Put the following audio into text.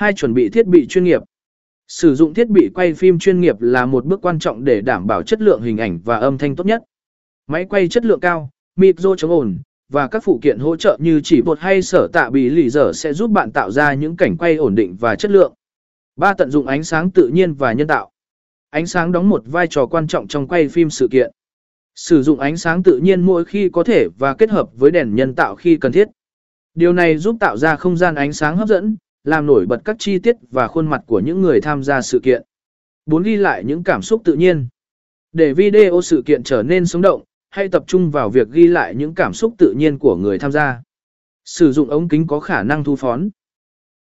Hai chuẩn bị thiết bị chuyên nghiệp. Sử dụng thiết bị quay phim chuyên nghiệp là một bước quan trọng để đảm bảo chất lượng hình ảnh và âm thanh tốt nhất. Máy quay chất lượng cao, micro chống ồn, và các phụ kiện hỗ trợ như chỉ bột hay sở tạ bị lì dở sẽ giúp bạn tạo ra những cảnh quay ổn định và chất lượng. Ba Tận dụng ánh sáng tự nhiên và nhân tạo. Ánh sáng đóng một vai trò quan trọng trong quay phim sự kiện. Sử dụng ánh sáng tự nhiên mỗi khi có thể và kết hợp với đèn nhân tạo khi cần thiết. Điều này giúp tạo ra không gian ánh sáng hấp dẫn, làm nổi bật các chi tiết và khuôn mặt của những người tham gia sự kiện. 4. Ghi lại những cảm xúc tự nhiên. Để video sự kiện trở nên sống động, hãy tập trung vào việc ghi lại những cảm xúc tự nhiên của người tham gia. Sử dụng ống kính có khả năng thu phón.